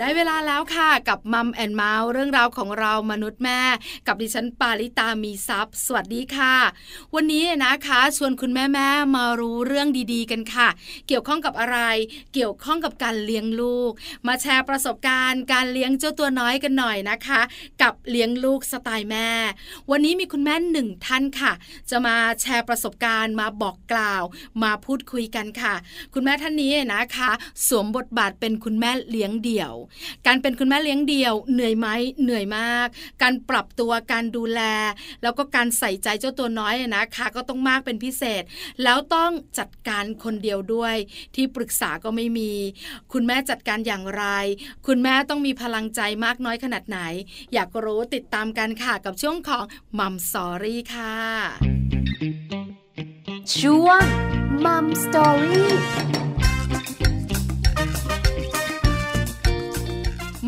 ได้เวลาแล้วค่ะกับ Mom and Mouth เรื่องราวของเรามนุษย์แม่ กับดิฉันปาลิตามีทรัพย์สวัสดีค่ะ วันนี้นะคะชวนคุณแม่แม่มารู้เรื่องดีๆกันค่ะ เกี่ยวข้องกับอะไร เกี่ยวข้องกับการเลี้ยงลูก มาแชร์ประสบการณ์การเลี้ยงเจ้าตัวน้อยกันหน่อยนะคะ กับเลี้ยงลูกสไตล์แม่ วันนี้มีคุณแม่หนึ่งท่านค่ะ จะมาแชร์ประสบการณ์มาบอกกล่าว มาพูดคุยกันค่ะ คุณแม่ท่านนี้นะคะ สวมบทบาทเป็นคุณแม่เลี้ยงเดี่ยวการเป็นคุณแม่เลี้ยงเดี่ยวเหนื่อยไหมเหนื่อยมาก การปรับตัวการดูแล แล้วก็การใส่ใจเจ้าตัวน้อยนะคะก็ต้องมากเป็นพิเศษ แล้วต้องจัดการคนเดียวด้วย ที่ปรึกษาก็ไม่มี คุณแม่จัดการอย่างไร คุณแม่ต้องมีพลังใจมากน้อยขนาดไหน อยากรู้ติดตามกันค่ะกับช่วงของ Mom Story ค่ะ ช่วง Mom Story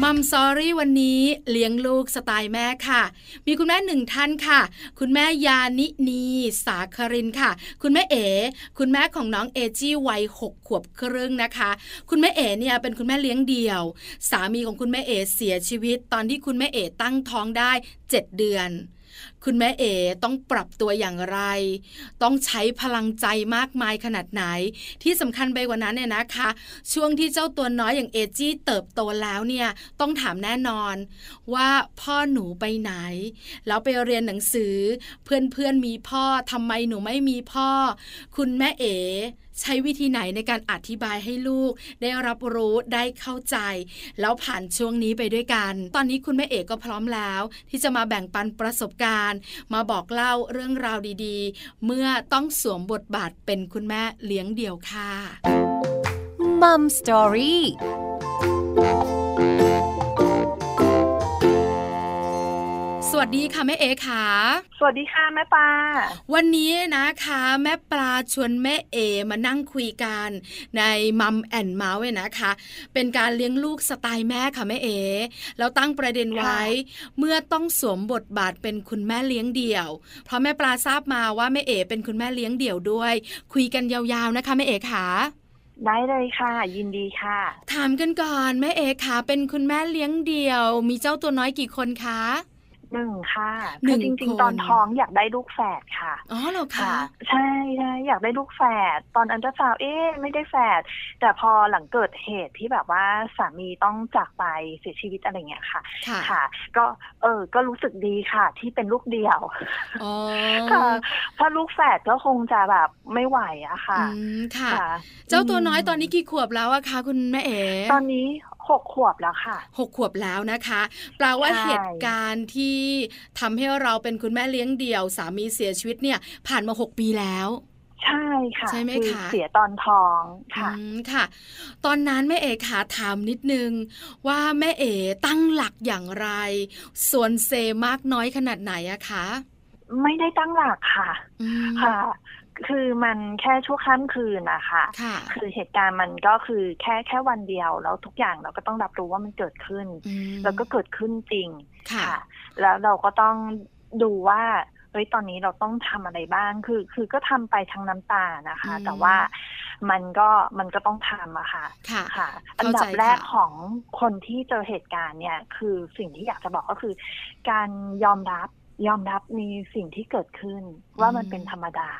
Mom Story วันนี้เลี้ยงลูกสไตล์แม่ค่ะ มีคุณแม่หนึ่งท่านค่ะ คุณแม่ยานินีสาครินค่ะ คุณแม่เอ๋คุณแม่ของน้องเอจี้วัยหกขวบครึ่งนะคะ คุณแม่เอ๋เนี่ยเป็นคุณแม่เลี้ยงเดี่ยว สามีของคุณแม่เอ๋เสียชีวิต ตอนที่คุณแม่เอ๋ตั้งท้องได้เจ็ดเดือนคุณแม่เอ๋ต้องปรับตัวอย่างไร ต้องใช้พลังใจมากมายขนาดไหน ที่สำคัญไปกว่านั้นเนี่ยนะคะ ช่วงที่เจ้าตัวน้อยอย่างเอจี้เติบโตแล้วเนี่ยต้องถามแน่นอน ว่าพ่อหนูไปไหน แล้วไปเรียนหนังสือ เพื่อนๆมีพ่อทำไมหนูไม่มีพ่อ คุณแม่เอ๋ใช้วิธีไหนในการอธิบายให้ลูก ได้รับรู้ได้เข้าใจ แล้วผ่านช่วงนี้ไปด้วยกัน ตอนนี้คุณแม่เอกก็พร้อมแล้ว ที่จะมาแบ่งปันประสบการณ์มาบอกเล่าเรื่องราวดีๆ เมื่อต้องสวมบทบาทเป็นคุณแม่เลี้ยงเดี่ยวค่ะมัมสตอรี่ สวัสดีค่ะแม่เอค่ะ สวัสดีค่ะแม่ปลา วันนี้นะคะ แม่ปลาชวนแม่เอมานั่งคุยกันในมัมแอนเมาส์นะคะ เป็นการเลี้ยงลูกสไตล์แม่ค่ะแม่เอแล้วตั้งประเด็นไว้ เมื่อต้องสวมบทบาทเป็นคุณแม่เลี้ยงเดี่ยว เพราะแม่ปลาทราบมาว่าแม่เอเป็นคุณแม่เลี้ยงเดี่ยวด้วย คุยกันยาวๆนะคะแม่เอค่ะได้เลยค่ะ ยินดีค่ะ ถามกันก่อนแม่เอค่ะ เป็นคุณแม่เลี้ยงเดี่ยว มีเจ้าตัวน้อยกี่คนคะ หนึ่งค่ะคือจริง ๆ ตอนท้องอยากได้ลูกแฝดค่ะอ๋อเหรอคะใช่ใช่อยากได้ลูกแฝดตอนอันเดอร์ซาวเอ๊ไม่ได้แฝดแต่พอหลังเกิดเหตุที่แบบว่าสามีต้องจากไปเสียชีวิตอะไรเงี้ยค่ะ ค่ะ ก็เออก็รู้สึกดีค่ะ ที่เป็นลูกเดียวค่ะถ้าลูกแฝดก็คงจะแบบไม่ไหวอะค่ะค่ะ เจ้าตัวน้อยตอนนี้กี่ขวบแล้วอะคะคุณแม่เอ๋ตอนนี้ หกขวบแล้วค่ะหกขวบแล้วนะคะแปลว่าเหตุการณ์ที่ทำให้เราเป็นคุณแม่เลี้ยงเดี่ยวสามีเสียชีวิตเนี่ย ผ่านมาหกปีแล้วใช่ค่ะใช่ไหมคะเสียตอนท้องค่ะค่ะ ตอนนั้นแม่เอ๋ขาถามนิดนึง ว่าแม่เอ๋ตั้งหลักอย่างไร ส่วนเซมากน้อยขนาดไหนอะคะไม่ได้ตั้งหลักค่ะค่ะ คือมันแค่ชั่วข้ามคืนนะคะคือเหตุการณ์มันก็คือแค่แค่วันเดียว แล้วทุกอย่างเราก็ต้องรับรู้ว่ามันเกิดขึ้น แล้วก็เกิดขึ้นจริงค่ะ แล้วเราก็ต้องดูว่าเฮ้ยตอนนี้เราต้องทำอะไรบ้างคือ คือก็ทำไปทั้งน้ำตานะคะ แต่ว่ามันก็มันก็ต้องทำอะค่ะ ค่ะ อันดับแรกของคนที่เจอเหตุการณ์เนี่ย คือสิ่งที่อยากจะบอกก็คือ การยอมรับยอมรับในสิ่งที่เกิดขึ้นว่ามันเป็นธรรมดา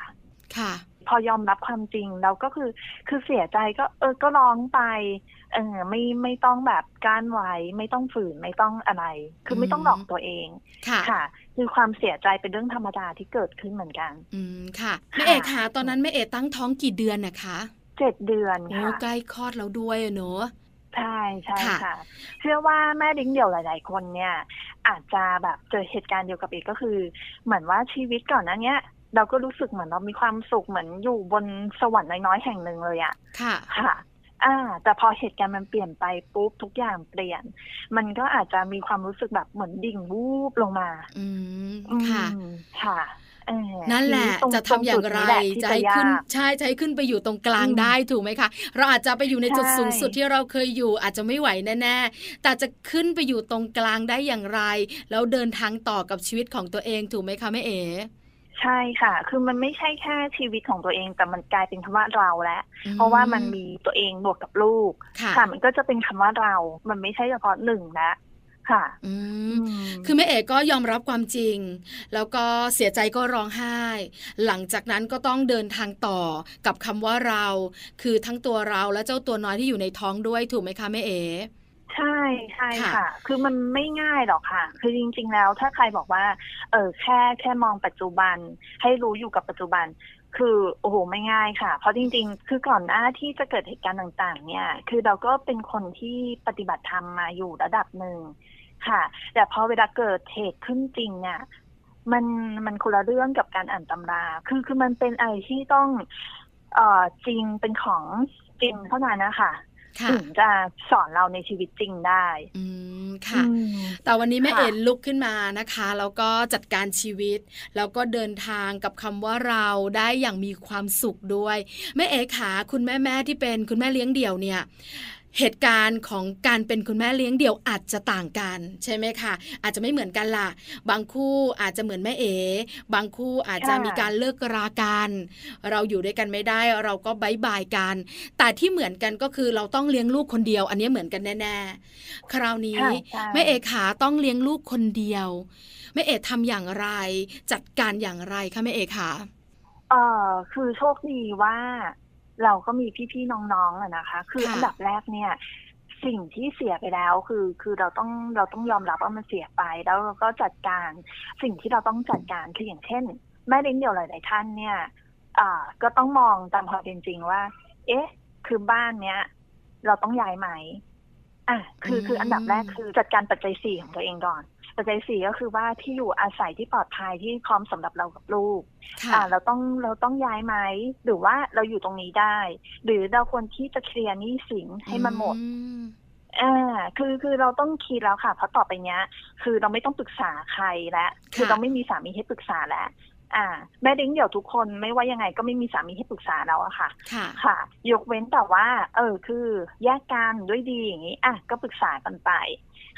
ค่ะพอยอมรับความจริงเราก็คือคือเสียใจก็เออก็ร้องไปเออไม่ไม่ต้องแบบการไว้ไม่ต้องฝืนไม่ต้องอะไร คือไม่ต้องหลอกตัวเองค่ะค่ะคือความเสียใจเป็นเรื่องธรรมดาที่เกิดขึ้นเหมือนกัน อืมค่ะแม่เอกคะตอนนั้นแม่เอกตั้งท้องกี่เดือนนะคะเจ็ดเดือนค่ะใกล้คลอดแล้วด้วยเนอะใช่ใช่ค่ะ เชื่อว่าแม่ดิ้งเดี่ยวหลาย ๆ คนเนี่ย อาจจะแบบเจอเหตุการณ์เดียวกับเอกก็คือ เหมือนว่าชีวิตก่อนนั้นเนี้ย เราก็รู้สึกเหมือนเรามีความสุขเหมือนอยู่บนสวรรค์น้อยๆแห่งหนึ่งเลยอะค่ะ ค่ะอ่า แต่พอเหตุการณ์มันเปลี่ยนไปปุ๊บทุกอย่างเปลี่ยน มันก็อาจจะมีความรู้สึกแบบเหมือนดิ่งวูบลงมา อืมค่ะ ค่ะนั่นแหละจะทำอย่างไรจะให้ขึ้นใช่จะให้ขึ้นไปอยู่ตรงกลางได้ถูกไหมคะ เราอาจจะไปอยู่ในจุดสูงสุดที่เราเคยอยู่อาจจะไม่ไหวแน่ๆแต่จะขึ้นไปอยู่ตรงกลางได้อย่างไร แล้วเดินทางต่อกับชีวิตของตัวเองถูกไหมคะแม่เอ๋ ใช่ค่ะ คือมันไม่ใช่แค่ชีวิตของตัวเอง แต่มันกลายเป็นคำว่าเราแล้ว เพราะว่ามันมีตัวเองบวกกับลูก ค่ะ มันก็จะเป็นคำว่าเรา มันไม่ใช่เฉพาะหนึ่งแล้วค่ะอืมคือแม่เอกก็ยอมรับความจริง แล้วก็เสียใจก็ร้องไห้ หลังจากนั้นก็ต้องเดินทางต่อกับคำว่าเรา คือทั้งตัวเราและเจ้าตัวน้อยที่อยู่ในท้องด้วยถูกไหมคะแม่เอ ใช่ใช่ค่ะค่ะ คือมันไม่ง่ายหรอกค่ะ คือจริง ๆ แล้วถ้าใครบอกว่า เออแค่แค่มองปัจจุบัน ให้รู้อยู่กับปัจจุบัน คือโอ้โหไม่ง่ายค่ะ เพราะจริง ๆ คือก่อนหน้าที่จะเกิดเหตุการณ์ต่าง ๆ เนี่ย คือเราก็เป็นคนที่ปฏิบัติธรรมมาอยู่ระดับหนึ่งค่ะ แต่พอเวลาเกิดเหตุขึ้นจริงเนี่ยมันมันคนละเรื่องกับการอ่านตำรา คือคือมันเป็นอะไรที่ต้องเอ่อจริงเป็นของจริงเท่านั้นนะคะค่ะ ถึงจะสอนเราในชีวิตจริงได้ อืมค่ะอืมแต่วันนี้แม่ค่ะเอ็นลุกขึ้นมานะคะ แล้วก็จัดการชีวิต แล้วก็เดินทางกับคำว่าเราได้อย่างมีความสุขด้วย แม่เอขาคุณแม่แม่ที่เป็นคุณแม่เลี้ยงเดี่ยวเนี่ย เหตุการณ์ของการเป็นคุณแม่เลี้ยงเดี่ยวอาจจะต่างกัน ใช่ไหมคะอาจจะไม่เหมือนกันล่ะบางคู่อาจจะเหมือนแม่เอบางคู่อาจจะค่ะมีการเลิกรากันเราอยู่ด้วยกันไม่ได้ เราก็บายบายกัน แต่ที่เหมือนกันก็คือเราต้องเลี้ยงลูกคนเดียว อันนี้เหมือนกันแน่ๆคราวนี้ค่ะใช่แม่เอขาต้องเลี้ยงลูกคนเดียวแม่เอทำอย่างไร จัดการอย่างไรคะแม่เอขาเออคือโชคดีว่า เราก็มีพี่ๆน้องๆอะนะคะ คืออันดับแรกเนี่ยสิ่งที่เสียไปแล้วคือคือเราต้องเราต้องยอมรับว่ามันเสียไป แล้วเราก็จัดการสิ่งที่เราต้องจัดการคืออย่างเช่น แม่เลี้ยงเดี่ยวหลายๆท่านเนี่ยอ่าก็ต้องมองตามความเป็นจริงว่า เอ๊ะ คือบ้านเนี้ย เราต้องย้ายไหมอะคือคืออันดับแรกคือจัดการปัจจัยสี่ของตัวเองก่อน ปัจจัยสี่ก็คือว่าที่อยู่อาศัยที่ปลอดภัยที่พร้อมสำหรับเรากับลูกค่ะอ่าเราต้องเราต้องย้ายไหมหรือว่าเราอยู่ตรงนี้ได้ หรือเราควรที่จะเคลียร์หนี้สินให้มันหมดอืมอ่าคือคือเราต้องคิดแล้วค่ะ เพราะต่อไปเนี้ย คือเราไม่ต้องปรึกษาใครแล้วคือเราไม่มีสามีให้ปรึกษาแล้วอ่าแม่เลี้ยงเดี่ยวทุกคนไม่ว่ายังไงก็ไม่มีสามีให้ปรึกษาแล้วอะค่ะค่ะ ค่ะ ยกเว้นแต่ว่า เออ คือแยกกันด้วยดีอย่างนี้อะก็ปรึกษากันไป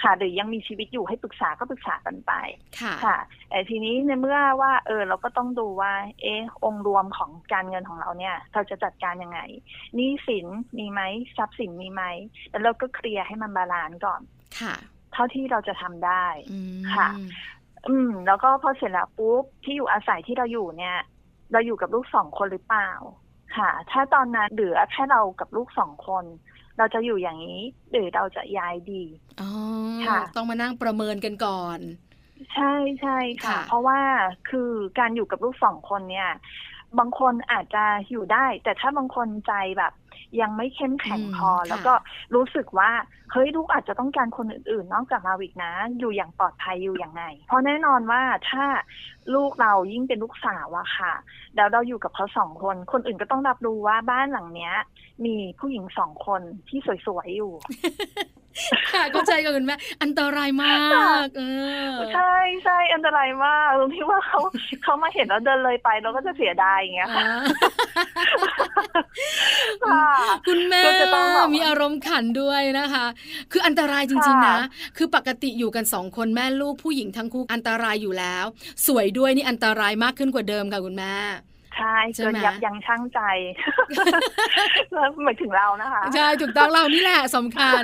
ค่ะหรือยังมีชีวิตอยู่ให้ปรึกษาก็ปรึกษากันไปค่ะค่ะแต่ทีนี้ในเมื่อว่าเออเราก็ต้องดูว่า เอะองค์รวมของการเงินของเราเนี่ยเราจะจัดการยังไงหนี้สินมีไหมทรัพย์สินมีไหมแล้วเราก็เคลียร์ให้มัน balance ก่อนค่ะ เท่าที่เราจะทำได้อืมค่ะ อืม แล้วก็พอเสร็จแล้วปุ๊บที่อยู่อาศัยที่เราอยู่เนี่ย เราอยู่กับลูกสองคนหรือเปล่าค่ะ ถ้าตอนนั้นเหลือแค่เรากับลูกสองคน เราจะอยู่อย่างนี้ หรือเราจะย้ายดีอ๋อค่ะต้องมานั่งประเมินกันก่อน ใช่ใช่ค่ะค่ะ เพราะว่าคือการอยู่กับลูกสองคนเนี่ย บางคนอาจจะอยู่ได้ แต่ถ้าบางคนใจแบบ ยังไม่เข้มแข็งพอ แล้วก็รู้สึกว่าเฮ้ยลูกอาจจะต้องการคนอื่นๆ นอกจากเราอีกนะ อยู่อย่างปลอดภัยอยู่อย่างไง เพราะแน่นอนว่าถ้าลูกเรายิ่งเป็นลูกสาวอะค่ะ แล้วเราอยู่กับเขาสองคน คนอื่นก็ต้องรับรู้ว่าบ้านหลังเนี้ย มีผู้หญิงสองคนที่สวยๆอยู่ ค่ะเข้าใจกับคุณแม่อันตรายมากเออใช่ใช่อันตรายมากตรงที่ว่าเขาเขามาเห็นแล้วเดินเลยไปเราก็จะเสียดายอย่างเงี้ยค่ะอ่าค่ะคุณแม่ก็จะต้องแบบมีอารมณ์ขันด้วยนะคะ คืออันตรายจริงๆนะค่ะคือปกติอยู่กันสองคนแม่ลูกผู้หญิงทั้งคู่อันตรายอยู่แล้ว สวยด้วยนี่อันตรายมากขึ้นกว่าเดิมค่ะคุณแม่ ใช่ใช่เกินไหมยับยั้งชั่งใจแล้วหมายถึงเรานะคะใช่ถูกต้องเรานี่แหละสำคัญ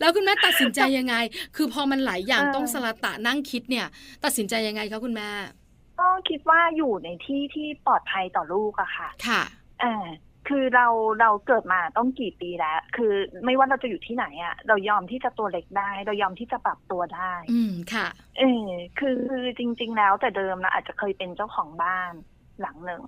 แล้วคุณแม่ตัดสินใจยังไง คือพอมันหลายอย่างเออต้องสละตะนั่งคิดเนี่ย ตัดสินใจยังไงคะคุณแม่ก็คิดว่าอยู่ในที่ที่ปลอดภัยต่อลูกอะค่ะ ค่ะอ่าคือเราเราเกิดมาต้องกี่ปีแล้ว คือไม่ว่าเราจะอยู่ที่ไหนอะเรายอมที่จะตัวเล็กได้ เรายอมที่จะปรับตัวได้ อืมค่ะ เออคือคือจริง ๆ แล้วแต่เดิมเราอาจจะเคยเป็นเจ้าของบ้าน หลังหนึ่ง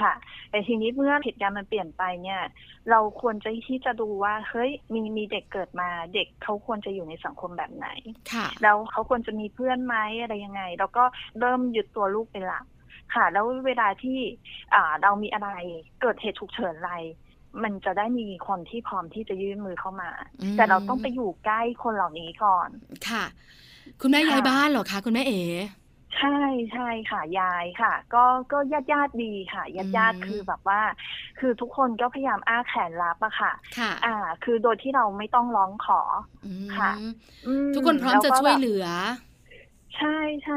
ค่ะ แต่ทีนี้เมื่อเหตุการณ์มันเปลี่ยนไปเนี่ย เราควรจะที่จะดูว่าเฮ้ยมีมีเด็กเกิดมาเด็กเขาควรจะอยู่ในสังคมแบบไหนค่ะแล้วเขาควรจะมีเพื่อนไหมอะไรยังไง แล้วก็เริ่มยึดตัวลูกเป็นหลักค่ะ แล้วเวลาที่อ่าเรามีอะไรเกิดเหตุฉุกเฉินอะไร มันจะได้มีคนที่พร้อมที่จะยื่นมือเข้ามาอืมแต่เราต้องไปอยู่ใกล้คนเหล่านี้ก่อนค่ะ คุณแม่ย้ายบ้านเหรอคะคุณแม่เอ๋ ใช่ใช่ค่ะยายค่ะ ก็ก็ญาติญาติดีค่ะญาติญาติอืมคือแบบว่า คือทุกคนก็พยายามอ้าแขนรับอะค่ะค่ะอ่า คือโดยที่เราไม่ต้องร้องขออืมค่ะอืมทุกคนพร้อมจะแล้วช่วยเหลือ ใช่ใช่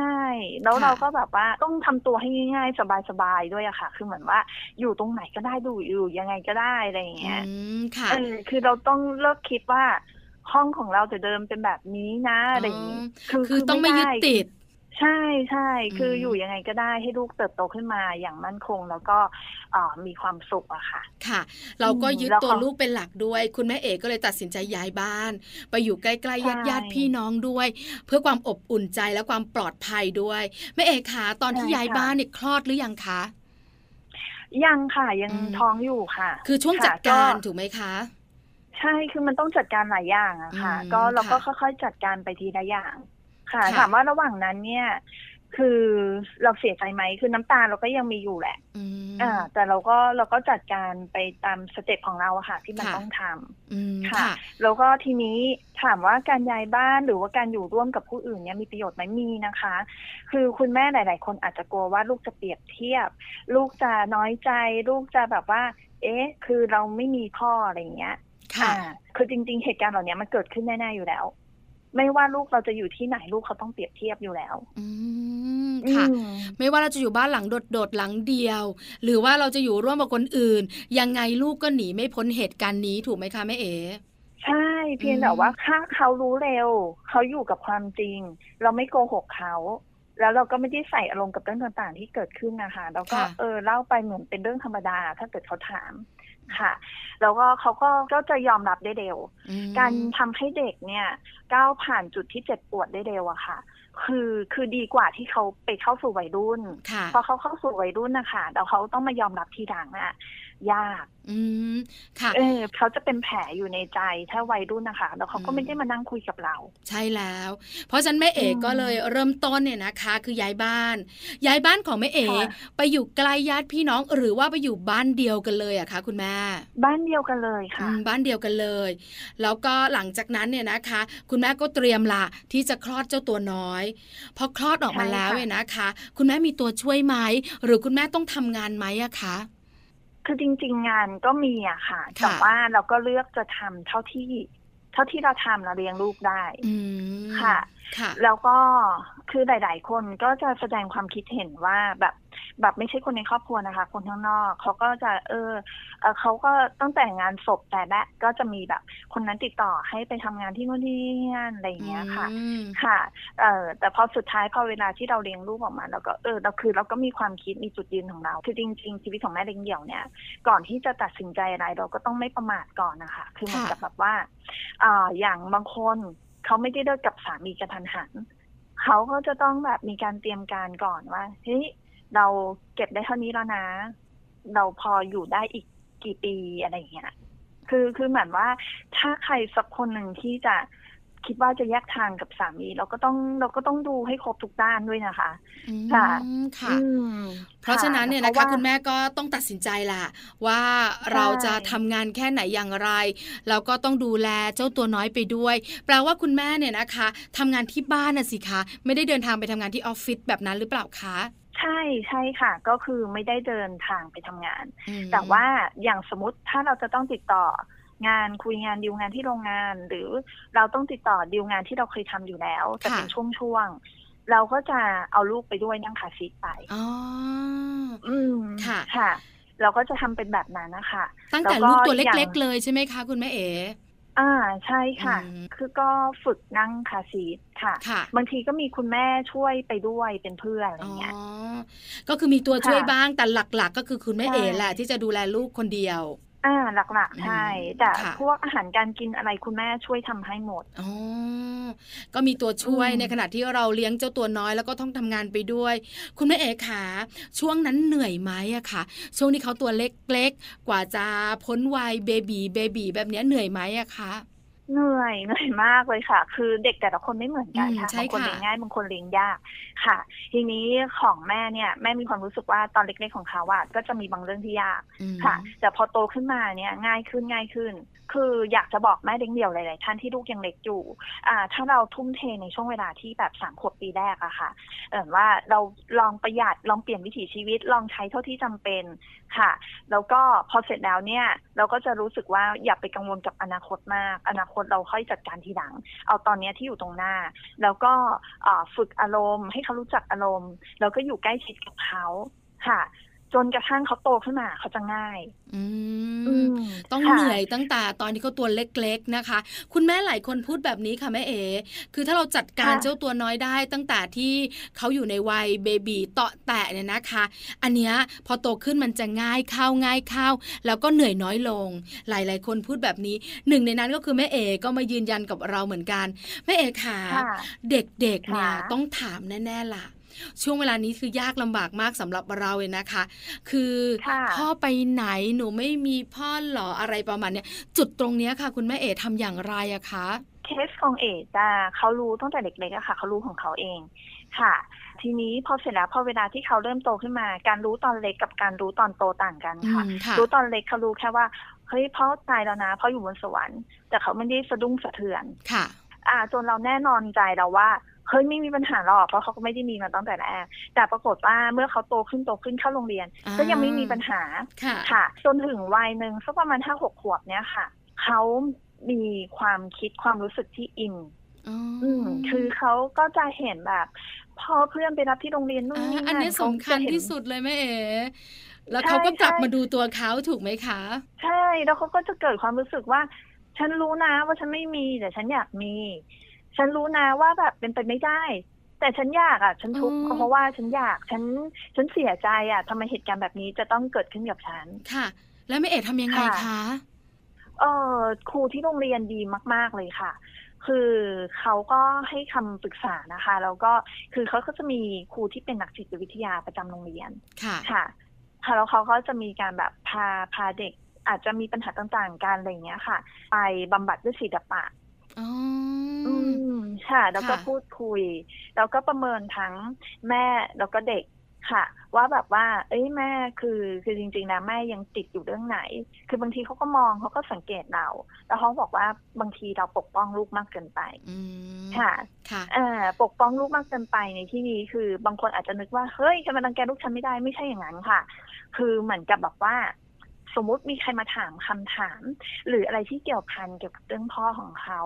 แล้วเราก็แบบว่าต้องทำตัวให้ง่ายๆ สบายๆด้วยอะค่ะ คือเหมือนว่าอยู่ตรงไหนก็ได้ดูอยู่ยังไงก็ได้อะไรอย่างเงี้ยอืมค่ะเออคือเราต้องเลิกคิดว่าห้องของเราจะเดิมเป็นแบบนี้นะอะไรอย่างงี้คือต้องไม่ยึดติด ใช่ใช่คืออมอยู่ยังไงก็ได้ให้ลูกเติบโตขึ้นมาอย่างมั่นคง แล้วก็เอ่อมีความสุขอะค่ะ ค่ะ เราก็ยึดแล้วตัวเขาลูกเป็นหลักด้วย คุณแม่เอกก็เลยตัดสินใจย้ายบ้าน ไปอยู่ใกล้ใช่ๆญาติญาติพี่น้องด้วย เพื่อความอบอุ่นใจและความปลอดภัยด้วยแม่เอกคะตอนที่ย้ายบ้านเนี่ยคลอดหรือยังคะ ยังค่ะยังอืมท้องอยู่ค่ะ คือช่วงค่ะจัดการก็ถูกไหมคะใช่ คือมันต้องจัดการหลายอย่างอะค่ะอืมก็เราก็ค่ะค่อยๆ จัดการไปทีละอย่าง ค่ะค่ะถามว่าระหว่างนั้นเนี่ย คือเราเสียใจไหมคือน้ำตาเราก็ยังมีอยู่แหละอืมอ่า แต่เราก็เราก็จัดการไปตามสเต็ปของเราอะค่ะ ที่มันค่ะต้องทำอืมค่ะค่ะ แล้วก็ทีนี้ถามว่าการย้ายบ้านหรือว่าการอยู่ร่วมกับผู้อื่นเนี่ยมีประโยชน์ไหมมีนะคะ คือคุณแม่หลาย ๆ คนอาจจะกลัวว่าลูกจะเปรียบเทียบ ลูกจะน้อยใจ ลูกจะแบบว่า เอ๊ะ คือเราไม่มีพ่ออะไรอย่างเงี้ยค่ะอ่าคือจริง ๆ เหตุการณ์เหล่านี้มันเกิดขึ้นแน่ๆอยู่แล้ว ไม่ว่าลูกเราจะอยู่ที่ไหนลูกเขาต้องเปรียบเทียบอยู่แล้ว อืมค่ะอืมไม่ว่าเราจะอยู่บ้านหลังโดดๆหลังเดียว หรือว่าเราจะอยู่ร่วมกับคนอื่น ยังไงลูกก็หนีไม่พ้นเหตุการณ์นี้ถูกไหมคะแม่เอ๋ใช่เพียงอืมแต่ว่าถ้าเขารู้เร็ว เขาอยู่กับความจริง เราไม่โกหกเขาแล้วเราก็ไม่ได้ใส่อารมณ์กับเรื่องต่างๆ ที่เกิดขึ้นนะคะ แล้วก็เออเล่าไปเหมือนเป็นเรื่องธรรมดา ถ้าเกิดเขาถาม ค่ะ แล้วก็เขาก็ก็จะยอมรับได้เร็วอืมการทำให้เด็กเนี่ยก้าวผ่านจุดที่เจ็บปวดได้เร็วอะค่ะ คือคือดีกว่าที่เขาไปเข้าสู่วัยรุ่นค่ะพอเขาเข้าสู่วัยรุ่นนะคะแล้วเขาต้องมายอมรับทีหลังอะ ยาก อืมค่ะ เออเขาจะเป็นแผลอยู่ในใจถ้าวัยรุ่นนะคะ แล้วเขาก็อืมไม่ได้มานั่งคุยกับเรา ใช่แล้ว เพราะฉะนั้นแม่เอ๋อืมก็เลยเริ่มต้นเนี่ยนะคะ คือย้ายบ้าน ย้ายบ้านของแม่เอ๋ค่ะไปอยู่ใกล้ญาติพี่น้องหรือว่าไปอยู่บ้านเดียวกันเลยอะคะคุณแม่ บ้านเดียวกันเลยอืค่ะมบ้านเดียวกันเลย แล้วก็หลังจากนั้นเนี่ยนะคะ คุณแม่ก็เตรียมละที่จะคลอดเจ้าตัวน้อย พอคลอดออกมาใช่ค่ะแล้วเนี่ยนะคะ คุณแม่มีตัวช่วยไหมหรือคุณแม่ต้องทำงานไหมอะคะ คือจริง ๆ งานก็มีอะค่ะค่ะ แต่ว่าเราก็เลือกจะทำเท่าที่ เท่าที่เราทำเราเลี้ยงลูกได้อืมค่ะค่ะ แล้วก็คือหลาย ๆ คนก็จะแสดงความคิดเห็นว่าแบบ แบบไม่ใช่คนในครอบครัวนะคะ คนข้างนอกเขาก็จะเออเออเขาก็ตั้งแต่งานศพแต่แรกก็จะมีแบบ คนนั้นติดต่อให้ไปทำงานที่นู่นที่นี่อะไรอย่างเงี้ยค่ะอืมค่ะ เอ่อแต่พอสุดท้ายพอเวลาที่เราเลี้ยงลูกออกมาเราก็เออเราคือเราก็มีความคิดมีจุดยืนของเรา คือจริง ๆ ชีวิตของแม่เลี้ยงเดี่ยวเนี่ย ก่อนที่จะตัดสินใจอะไรเราก็ต้องไม่ประมาทก่อนนะคะ คือเหมือนกับแบบว่าอ่าอย่างบางคนเขาไม่ได้เลิกกับสามีกระทันหันเขาก็จะต้องแบบมีการเตรียมการก่อนว่าเฮ้ย เราเก็บได้เท่านี้แล้วนะ เราพออยู่ได้อีกกี่ปีอะไรอย่างเงี้ยคือคือเหมือนว่าถ้าใครสักคนหนึ่งที่จะคิดว่าจะแยกทางกับสามี เราก็ต้องเราก็ต้องดูให้ครบทุกด้านด้วยนะคะอืมค่ะค่ะอืมเพราะฉะนั้นเนี่ยพนะราคะว่าคุณแม่ก็ต้องตัดสินใจล่ะ ว่าเราจะทำงานแค่ไหนอย่างไรแล้วก็ต้องดูแลเจ้าตัวน้อยไปด้วย แปลว่าคุณแม่เนี่ยนะคะทำงานที่บ้านน่ะสิคะไม่ได้เดินทางไปทำงานที่ออฟฟิศแบบนั้นหรือเปล่าคะ ใช่ใช่ค่ะ ก็คือไม่ได้เดินทางไปทำงานอืมแต่ว่าอย่างสมมติถ้าเราจะต้องติดต่องานคุยงานดีลงานที่โรงงาน หรือเราต้องติดต่อดีลงานที่เราเคยทำอยู่แล้วแต่เป็นช่วงๆเราก็จะเอาลูกไปด้วยนั่งคาซีทไปอ๋ออืมค่ะค่ะ เราก็จะทำเป็นแบบนั้นนะคะตั้งแต่แล้วก็ลูกตัวอย่างเล็ก ๆ เลยใช่ไหมคะ คุณแม่เอ๋ อ่าใช่ค่ะ อืมคือก็ฝึกนั่งคาซีทค่ะ ค่ะ บางทีก็มีคุณแม่ช่วยไปด้วยเป็นเพื่อนอะไรอ๋อ เงี้ย ก็คือมีตัวช่วยค่ะบ้างแต่หลักๆ ก็คือคุณแม่ใช่ เอ๋แหละที่จะดูแลลูกคนเดียว อ่าหลักๆ ใช่อืมแต่ค่ะ พวกอาหารการกินอะไรคุณแม่ช่วยทำให้หมด อ๋อ ก็มีตัวช่วยอืม ในขณะที่เราเลี้ยงเจ้าตัวน้อยแล้วก็ต้องทำงานไปด้วย คุณแม่เอ๋ขาช่วงนั้นเหนื่อยไหมอะคะช่วงที่เขาตัวเล็กๆกว่าจะพ้นวัยเบบีเบบีแบบเนี้ยเหนื่อยไหมอะคะ เหนื่อยเหนื่อยมากเลยค่ะ คือเด็กแต่ละคนไม่เหมือนกันอืมค่ะใช่บางคนค่ะเลี้ยงง่ายบางคนเลี้ยงยากค่ะ ทีนี้ของแม่เนี่ยแม่มีความรู้สึกว่าตอนเล็กๆของเขาอะก็จะมีบางเรื่องที่ยากอืมค่ะ แต่พอโตขึ้นมาเนี่ยง่ายขึ้นง่ายขึ้น คืออยากจะบอกแม่เลี้ยงเดี่ยวหลาย ๆ ท่านที่ลูกยังเล็กอยู่อ่าถ้าเราทุ่มเทในช่วงเวลาที่แบบสามขวบปีแรกอะค่ะเออว่าเราลองประหยัดลองเปลี่ยนวิถีชีวิตลองใช้เท่าที่จำเป็นค่ะ แล้วก็พอเสร็จแล้วเนี่ย เราก็จะรู้สึกว่าอย่าไปกังวลกับอนาคตมาก อนาคตตเราค่อยจัดการทีหลัง เอาตอนนี้ที่อยู่ตรงหน้า แล้วก็ฝึกอารมณ์ ให้เขารู้จักอารมณ์ แล้วก็อยู่ใกล้ชิดกับเขาค่ะ จนกระทั่งเขาโตขึ้นมาเขาจะง่าย อืมต้องเหนื่อยตั้งแต่ตอนที่เขาตัวเล็กๆนะคะ คุณแม่หลายคนพูดแบบนี้ค่ะแม่เอ๋คือถ้าเราจัดการเจ้าตัวน้อยได้ ตั้งแต่ที่เขาอยู่ในวัยเบบีเตาะแตะเนี่ยนะคะ อันเนี้ยพอโตขึ้นมันจะง่ายเข้าง่ายเข้า แล้วก็เหนื่อยน้อยลง หลายๆ คนพูดแบบนี้ หนึ่งในนั้นก็คือแม่เอ๋ก็มายืนยันกับเราเหมือนกันแม่เอ๋ค่ะ เด็กๆเนี่ยต้องถามแน่ๆล่ะ ช่วงเวลานี้คือยากลำบากมากสำหรับเราเลยนะคะ คือพ่อไปไหนหนูไม่มีพ่อหรออะไรประมาณเนี้ยจุดตรงเนี้ยค่ะ คุณแม่เอ๋ทำอย่างไรอะคะเคสของเอ๋จะเขารู้ตั้งแต่เด็กๆอะค่ะเขารู้ของเขาเองค่ะ ทีนี้พอเสร็จแล้วพอเวลาที่เขาเริ่มโตขึ้นมา การรู้ตอนเล็กกับการรู้ตอนโตต่างกันค่ะ รู้ตอนเล็กเขารู้แค่ว่าเฮ้ยพ่อตายแล้วนะพ่ออยู่บนสวรรค์แต่เขาไม่ได้สะดุ้งสะเทือนค่ะ อ่าจนเราแน่นอนใจเราว่า เฮ้ยไม่มีปัญหาหรอกเพราะเขาก็ไม่ได้มีมาตั้งแต่แรกแต่ปรากฏว่าเมื่อเขาโตขึ้นโตขึ้นเข้าโรงเรียน ก็ยังไม่มีปัญหาค่ะ จนถึงวัยหนึ่งสักประมาณห้าหกขวบเนี้ยค่ะเขามีความคิดความรู้สึกที่อินอืมคือเขาก็จะเห็นแบบพอเพื่อนไปรับที่โรงเรียนนู่นนี่นั่นอันนี้สำคัญที่สุดเลยแม่เอ๋แล้วเขาก็กลับมาดูตัวเขาถูกไหมคะ ใช่แล้วเขาก็จะเกิดความรู้สึกว่า ฉันรู้นะว่าฉันไม่มีแต่ฉันอยากมี ฉันรู้นะว่าแบบเป็นไปไม่ได้ แต่ฉันอยากอะ ฉันทุกข์เพราะว่าฉันอยากฉันฉันเสียใจอะทำไมเหตุการณ์แบบนี้จะต้องเกิดขึ้นกับฉัน ค่ะ แล้วแม่เอ๋ทำยังไงคะเออครูที่โรงเรียนดีมาก ๆเลยค่ะ คือเขาก็ให้คำปรึกษานะคะ แล้วก็คือเขาก็จะมีครูที่เป็นนักจิตวิทยาประจำโรงเรียนค่ะค่ะค่ะแล้วเขาก็จะมีการแบบพาพาเด็กอาจจะมีปัญหาต่างๆ กันอะไรเงี้ยค่ะ ไปบำบัดด้วยศิลปะ อืมค่ะ แล้วก็พูดคุย แล้วก็ประเมินทั้งแม่แล้วก็เด็กค่ะ ว่าแบบว่า เอ้ยแม่คือคือจริงๆนะแม่ยังติดอยู่เรื่องไหน คือบางทีเขาก็มองเขาก็สังเกตเรา แล้วเขาบอกว่าบางทีเราปกป้องลูกมากเกินไปค่ะ ค่ะ เออปกป้องลูกมากเกินไปในที่นี้คือบางคนอาจจะนึกว่าเฮ้ยจะมารังแกลูกฉันไม่ได้ไม่ใช่อย่างนั้นค่ะ คือเหมือนกับแบบว่า สมมุติมีใครมาถามคำถาม หรืออะไรที่เกี่ยวพันเกี่ยวกับเรื่องพ่อของเขา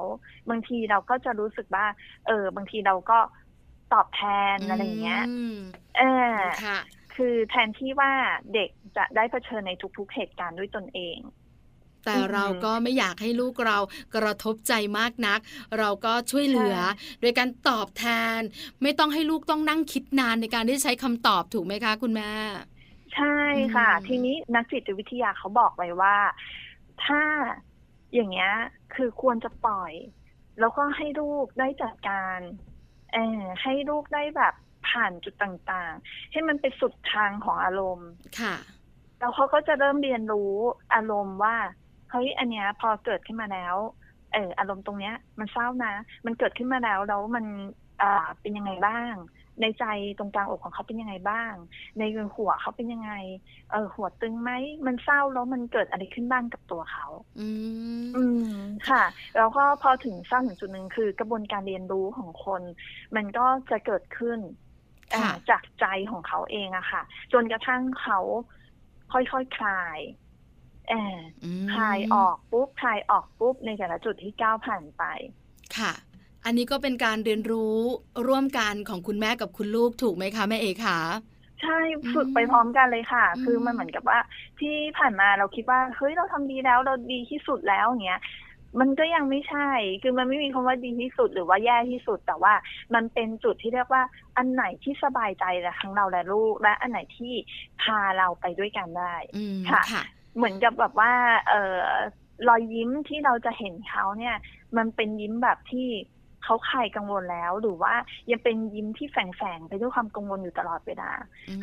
บางทีเราก็จะรู้สึกว่า เออ บางทีเราก็ตอบแทนอะไรเงี้ยเออคือแทนที่ว่าเด็กจะได้เผชิญในทุกๆเหตุการณ์ด้วยตนเองแต่เราก็ไม่อยากให้ลูกเรากระทบใจมากนัก เราก็ช่วยเหลือ โดยการตอบแทน ไม่ต้องให้ลูกต้องนั่งคิดนานในการที่ใช้คำตอบถูกไหมคะ คุณแม่ ใช่ค่ะ ทีนี้นักจิตวิทยาเขาบอกไว้ว่า ถ้าอย่างเงี้ย คือควรจะปล่อย แล้วก็ให้ลูกได้จัดการเออให้ลูกได้แบบผ่านจุดต่างๆ ให้มันไปสุดทางของอารมณ์ค่ะแล้วเขาก็จะเริ่มเรียนรู้อารมณ์ว่าเฮ้ยอันเนี้ย พอเกิดขึ้นมาแล้ว เอออารมณ์ตรงเนี้ย มันเศร้านะ มันเกิดขึ้นมาแล้วแล้วมันอ่าเป็นยังไงบ้าง ในใจตรงกลางอกของเขาเป็นยังไงบ้าง ในหัวเขาเป็นยังไง เออ หัวตึงไหมมันเศร้าแล้วมันเกิดอะไรขึ้นบ้างกับตัวเขาอืมอืมค่ะ แล้วก็พอถึงสร้างถึงจุดหนึ่งคือกระบวนการเรียนรู้ของคน มันก็จะเกิดขึ้นจากใจของเขาเองอะค่ะ จนกระทั่งเขาค่อยๆคคลายแอบคลายออกปุ๊บคลายออกปุ๊บในแต่ละจุดที่ก้าวผ่านไป ค่ะ อันนี้ก็เป็นการเรียนรู้ร่วมกันของคุณแม่กับคุณลูกถูกไหมคะแม่เอคะใช่ฝึกไปพร้อมกันเลยค่ะ คือมันเหมือนกับว่าที่ผ่านมาเราคิดว่าเฮ้ยเราทำดีแล้วเราดีที่สุดแล้วอย่างเงี้ยมันก็ยังไม่ใช่ คือมันไม่มีคำว่าดีที่สุดหรือว่าแย่ที่สุด แต่ว่ามันเป็นจุดที่เรียกว่าอันไหนที่สบายใจและทั้งเราและลูก และอันไหนที่พาเราไปด้วยกันได้ค่ะ เหมือนกับแบบว่า เออรอยยิ้มที่เราจะเห็นเขาเนี่ย มันเป็นยิ้มแบบที่ เขาคลายกังวลแล้ว หรือว่ายังเป็นยิ้มที่แฝงๆไปด้วยความกังวลอยู่ตลอดเวลา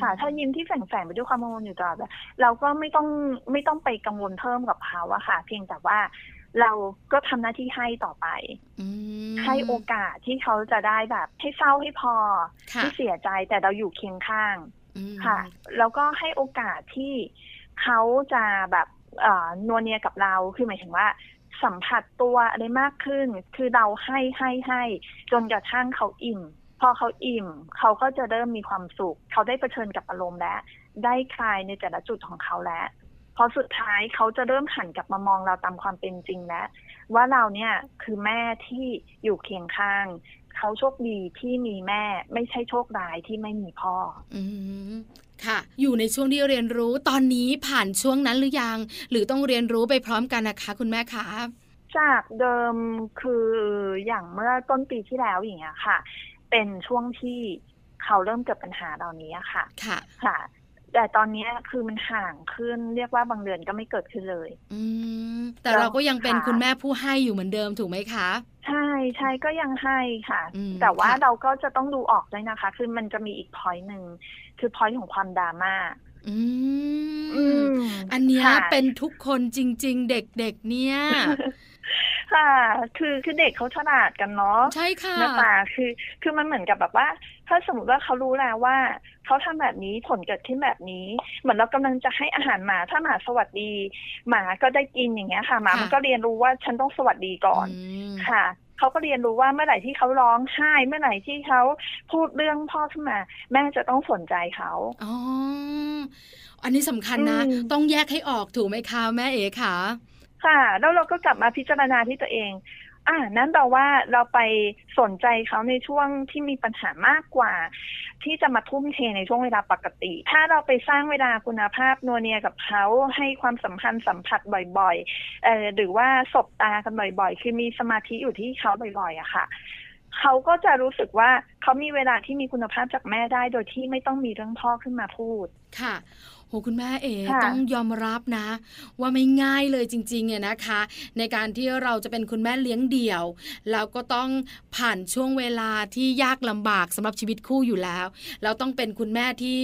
ค่ะ ถ้ายิ้มที่แฝงๆไปด้วยความกังวลอยู่ตลอดเราก็ไม่ต้องไม่ต้องไปกังวลเพิ่มกับเขาอะค่ะ เพียงแต่ว่าเราก็ทำหน้าที่ให้ต่อไปให้โอกาสที่เขาจะได้แบบ ให้เศร้าให้พอที่เสียใจแต่เราอยู่เคียงข้างค่ะ แล้วก็ให้โอกาสที่เขาจะแบบนวเนียกับเราคือหมายถึงว่า สัมผัสตัวอะไรมากขึ้น คือเราให้ให้ให้จนกระทั่งเขาอิ่ม พอเขาอิ่ม เขาก็จะเริ่มมีความสุข เขาได้เผชิญกับอารมณ์แล้ว ได้คลายในแต่ละจุดของเขาแล้วพอสุดท้ายเขาจะเริ่มหันกลับมามองเราตามความเป็นจริงแล้วว่าเราเนี่ยคือแม่ที่อยู่เคียงข้าง เขาโชคดีที่มีแม่ไม่ใช่โชคร้ายที่ไม่มีพ่อ อืมค่ะ อยู่ในช่วงที่เรียนรู้ตอนนี้ผ่านช่วงนั้นหรือยัง หรือต้องเรียนรู้ไปพร้อมกันนะคะ คุณแม่คะจากเดิมคืออย่างเมื่อต้นปีที่แล้วอย่างเงี้ยค่ะ เป็นช่วงที่เขาเริ่มเกิดปัญหาเหล่านี้ค่ะ ค่ะค่ะ แต่ตอนนี้คือมันห่างขึ้น เรียกว่าบางเดือนก็ไม่เกิดขึ้นเลย อืมแต่เราก็ยังเป็นค่ะคุณแม่ผู้ให้อยู่เหมือนเดิมถูกไหมคะ ใช่ใช่ก็ยังให้ค่ะอืมแต่ว่าค่ะเราก็จะต้องดูออกด้วยนะคะ คือมันจะมีอีกพอยต์หนึ่งคือพอยต์ของความดราม่าอืมอืมอันเนี้ยค่ะเป็นทุกคนจริง ๆ เด็กๆเนี่ย ค่ะ คือคือเด็กเขาฉลาดกันเนาะใช่ค่ะนะคะคือ คือมันเหมือนกับแบบว่า ถ้าสมมติว่าเขารู้แล้วว่าเขาทำแบบนี้ผลเกิดขึ้นแบบนี้ เหมือนเรากำลังจะให้อาหารหมาถ้าหมาสวัสดี หมาก็ได้กินอย่างเงี้ยค่ะหมาค่ะมันก็เรียนรู้ว่าฉันต้องสวัสดีก่อนมค่ะเขาก็เรียนรู้ว่าเมื่อไหร่ที่เขาร้องไห้เมื่อไหร่ที่เขาพูดเรื่องพ่อขึ้นมา แม่จะต้องสนใจเขาอ๋ออันนี้สำคัญนะอืมต้องแยกให้ออกถูกไหมคะแม่เอ๋ค่ะ ค่ะ แล้วเราก็กลับมาพิจารณาที่ตัวเอง อ่านั้นแปลว่าเราไปสนใจเขาในช่วงที่มีปัญหามากกว่า ที่จะมาทุ่มเทในช่วงเวลาปกติ ถ้าเราไปสร้างเวลาคุณภาพนัวเนียกับเขาให้ความสัมพันธ์สัมผัสบ่อยๆเอ่อหรือว่าสบตากันบ่อยๆ คือมีสมาธิอยู่ที่เขาบ่อยๆอะค่ะ เขาก็จะรู้สึกว่าเขามีเวลาที่มีคุณภาพจากแม่ได้ โดยที่ไม่ต้องมีเรื่องพ่อขึ้นมาพูด ค่ะโหคุณแม่เอ๋ค่ะต้องยอมรับนะ ว่าไม่ง่ายเลยจริงๆเนี่ยนะคะ ในการที่เราจะเป็นคุณแม่เลี้ยงเดี่ยวแล้วก็ต้องผ่านช่วงเวลาที่ยากลำบากสำหรับชีวิตคู่อยู่แล้วแล้วต้องเป็นคุณแม่ที่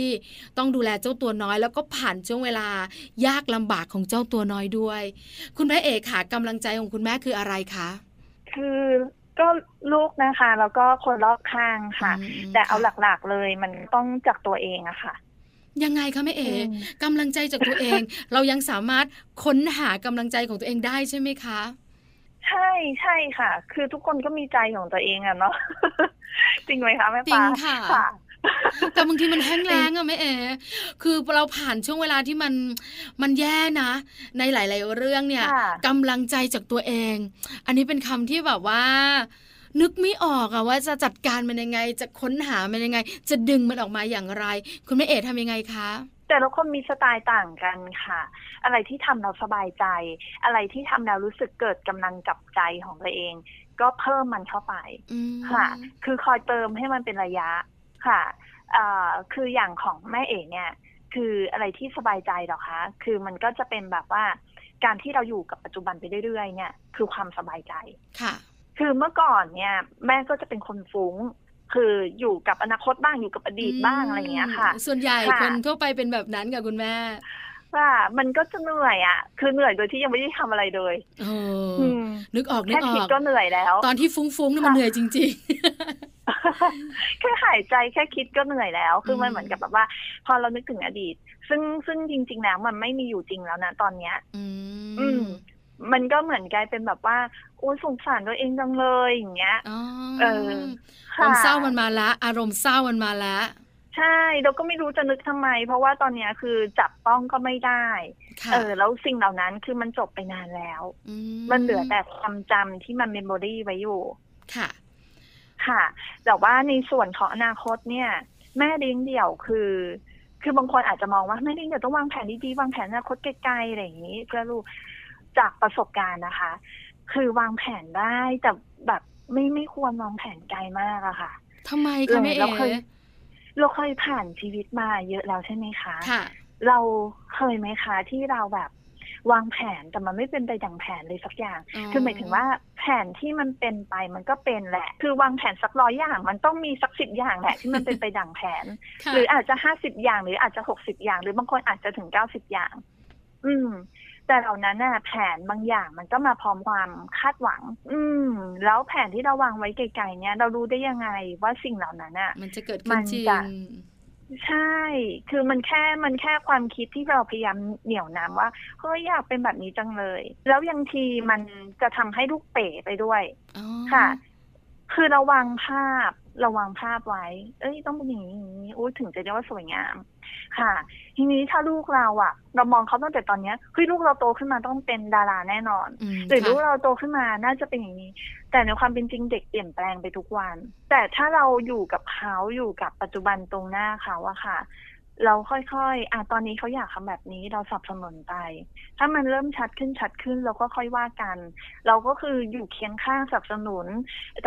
ต้องดูแลเจ้าตัวน้อย แล้วก็ผ่านช่วงเวลายากลำบากของเจ้าตัวน้อยด้วย คุณแม่เอ๋ค่ะกำลังใจของคุณแม่คืออะไรคะคือ ก็ลูกนะคะ แล้วก็คนรอบข้างค่ะ อืม แต่เอาค่ะหลักๆเลยมันต้องจากตัวเองอะค่ะ ยังไงคะแม่เอ๋อืม กำลังใจจากตัวเอง เรายังสามารถค้นหากำลังใจของตัวเองได้ใช่ไหมคะ ใช่ใช่ค่ะ คือทุกคนก็มีใจของตัวเองอะเนาะ จริงไหมคะแม่จริปางค่ะ ค่ะ แต่บางทีมันแห้งแล้งอะแม่เอ๋คือเราผ่านช่วงเวลาที่มันมันแย่นะ ในหลาย ๆ เรื่องเนี่ยค่ะกำลังใจจากตัวเอง อันนี้เป็นคำที่แบบว่า นึกไม่ออกอะว่าจะจัดการมันยังไง จะค้นหามันยังไง จะดึงมันออกมาอย่างไร คุณแม่เอ๋ทำยังไงคะแต่ละคนมีสไตล์ต่างกันค่ะ อะไรที่ทำเราสบายใจ อะไรที่ทำเรารู้สึกเกิดกำลังกับใจของตัวเอง ก็เพิ่มมันเข้าไปอืมค่ะ คือคอยเติมให้มันเป็นระยะ ค่ะเอ่อคืออย่างของแม่เอ๋เนี่ย คืออะไรที่สบายใจเหรอคะ คือมันก็จะเป็นแบบว่า การที่เราอยู่กับปัจจุบันไปเรื่อยๆ เนี่ย คือความสบายใจ ค่ะ คือเมื่อก่อนเนี่ย แม่ก็จะเป็นคนฟุ้ง คืออยู่กับอนาคตบ้างอยู่กับอดีตบ้างอะไรอย่างเงี้ยค่ะ ส่วนใหญ่ค่ะคนทั่วไปเป็นแบบนั้นกับคุณแม่ว่ามันก็จะเหนื่อยอะ คือเหนื่อยโดยที่ยังไม่ได้ทำอะไรเลยโอ้อืมนึกออกนึแค่กอคิดอกก็เหนื่อยแล้ว ตอนที่ฟุ้งๆนี่มันค่ะเหนื่อยจริง แค่หายใจแค่คิดก็เหนื่อยแล้ว คือมันอืมเหมือนกับแบบว่า พอเรานึกถึงอดีต ซึ่งซึ่งจริง ๆ แล้วมันไม่มีอยู่จริงแล้วนะตอนเนี้ยๆอือืมมมันก็เหมือนกลายเป็นแบบว่า โอ้ยสงสารตัวเองจังเลยอย่างเงี้ยอ๋อเออค่ะวามเศร้ามันมาละ อารมณ์เศร้ามันมาละใช่เราก็ไม่รู้จะนึกทำไม เพราะว่าตอนเนี้ยคือจับต้องก็ไม่ได้ค่ะเออ แล้วสิ่งเหล่านั้นคือมันจบไปนานแล้วมันเหลือแต่ความจำที่มัน memory ไว้อยู่ ค่ะ ค่ะ แต่ว่าในส่วนของอนาคตเนี่ย แม่เลี้ยงเดี่ยวคือ คือบางคนอาจจะมองว่าแม่เลี้ยงเดี่ยวต้องวางแผนดีๆวางแผนอนาคตไกลๆอะไรอย่างนี้ เพื่อลูกจากประสบการณ์นะคะ คือวางแผนได้แต่แบบไม่ไม่ควรวางแผนไกลมากอะค่ะทำไมคะแม่เราเอ๋เคยเราเคยผ่านชีวิตมาเยอะแล้วใช่ไหมคะค่ะเราเคยไหมคะที่เราแบบ วางแผนแต่มันไม่เป็นไปดังแผนเลยสักอย่าง คือหมายถึงว่าแผนที่มันเป็นไปมันก็เป็นแหละ คือวางแผนสักร้อยอย่าง มันต้องมีสักสิบอย่างแหละที่มันเป็นไปดังแผนค่ะหรืออาจจะห้าสิบอย่างหรืออาจจะหกสิบอย่าง หรือบางคนอาจจะถึงเก้าสิบอย่าง อืมแต่เหล่านั้นน่ะแผนบางอย่างมันก็มาพร้อมความคาดหวัง อืม แล้วแผนที่เราวางไว้ไกลๆเนี่ยเรารู้ได้ยังไงว่าสิ่งเหล่านั้นน่ะมันจะเกิดมัขึ้นนจริงจะ ใช่ คือมันแค่ มันแค่ความคิดที่เราพยายามเหนี่ยวน้ำว่า เฮ้ยอยากเป็นแบบนี้จังเลย แล้วยังทีมันจะทำให้ลูกเป๋ไปด้วยอ๋อค่ะ คือเราวางภาพเราวางภาพไว้ เอ้ย ต้องเป็นอย่างนี้อย่างนี้อุ้ยถึงจะเรียกว่าสวยงามค่ะ ทีนี้ถ้าลูกเราอะเรามองเขาตั้งแต่ตอนเนี้ยเฮ้ยลูกเราโตขึ้นมาต้องเป็นดาราแน่นอนอืมหรือลูกค่ะเราโตขึ้นมาน่าจะเป็นอย่างนี้ แต่ในความเป็นจริงเด็กเปลี่ยนแปลงไปทุกวัน แต่ถ้าเราอยู่กับเขาอยู่กับปัจจุบันตรงหน้าเขาอะค่ะ เราค่อยๆ อะตอนนี้เขาอยากทำแบบนี้เราสนับสนุนไป ถ้ามันเริ่มชัดขึ้นชัดขึ้นเราก็ค่อยว่ากัน เราก็คืออยู่เคียงข้างสนับสนุน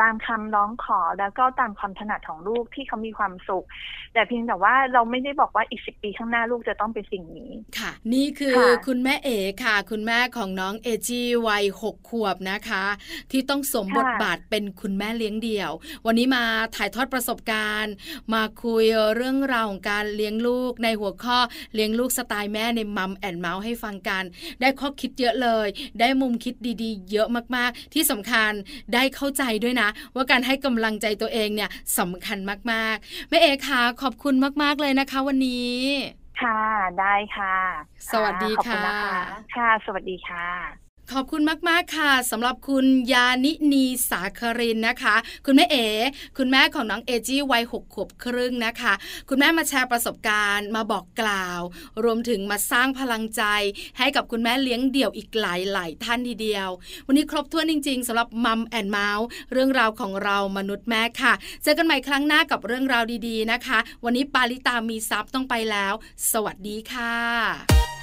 ตามคำร้องขอแล้วก็ตามความถนัดของลูกที่เขามีความสุข แต่เพียงแต่ว่าเราไม่ได้บอกว่าอีกสิบปีข้างหน้าลูกจะต้องเป็นสิ่งนี้ ค่ะ นี่คือค่ะคุณแม่เอ๋ค่ะ คุณแม่ของน้องเอจีวัยหกขวบนะคะ ที่ต้องสวมบทบาทเป็นคุณแม่เลี้ยงเดี่ยว วันนี้มาถ่ายทอดประสบการณ์ มาคุยเรื่องราวของการเลี้ยงลูกในหัวข้อเลี้ยงลูกสไตล์แม่ในมัมแอนเมาส์ให้ฟังกัน ได้ข้อคิดเยอะเลย ได้มุมคิดดีๆ เยอะมากๆ ที่สำคัญได้เข้าใจด้วยนะ ว่าการให้กำลังใจตัวเองเนี่ยสำคัญมากๆแม่เอ๋ค่ะขอบคุณมากๆเลยนะคะ วันนี้ค่ะได้ค่ะ สวัสดีขอบคุณค่ะนะคะค่ะ สวัสดีค่ะ ขอบคุณมาก ๆ ค่ะสำหรับคุณยานินีสาครินนะคะ คุณแม่เอ๋คุณแม่ของน้องเอจี้วัยหกขวบครึ่งนะคะ คุณแม่มาแชร์ประสบการณ์มาบอกกล่าว รวมถึงมาสร้างพลังใจ ให้กับคุณแม่เลี้ยงเดี่ยวอีกหหลายๆท่านทีเดียว วันนี้ครบถ้วนจริง ๆสำหรับ Mom and Mouth เรื่องราวของเรามนุษย์แม่ค่ะ เจอกันใหม่ครั้งหน้ากับเรื่องราวดีๆนะคะ วันนี้ปาลิตามีทรัพย์ ต้องไปแล้ว สวัสดีค่ะ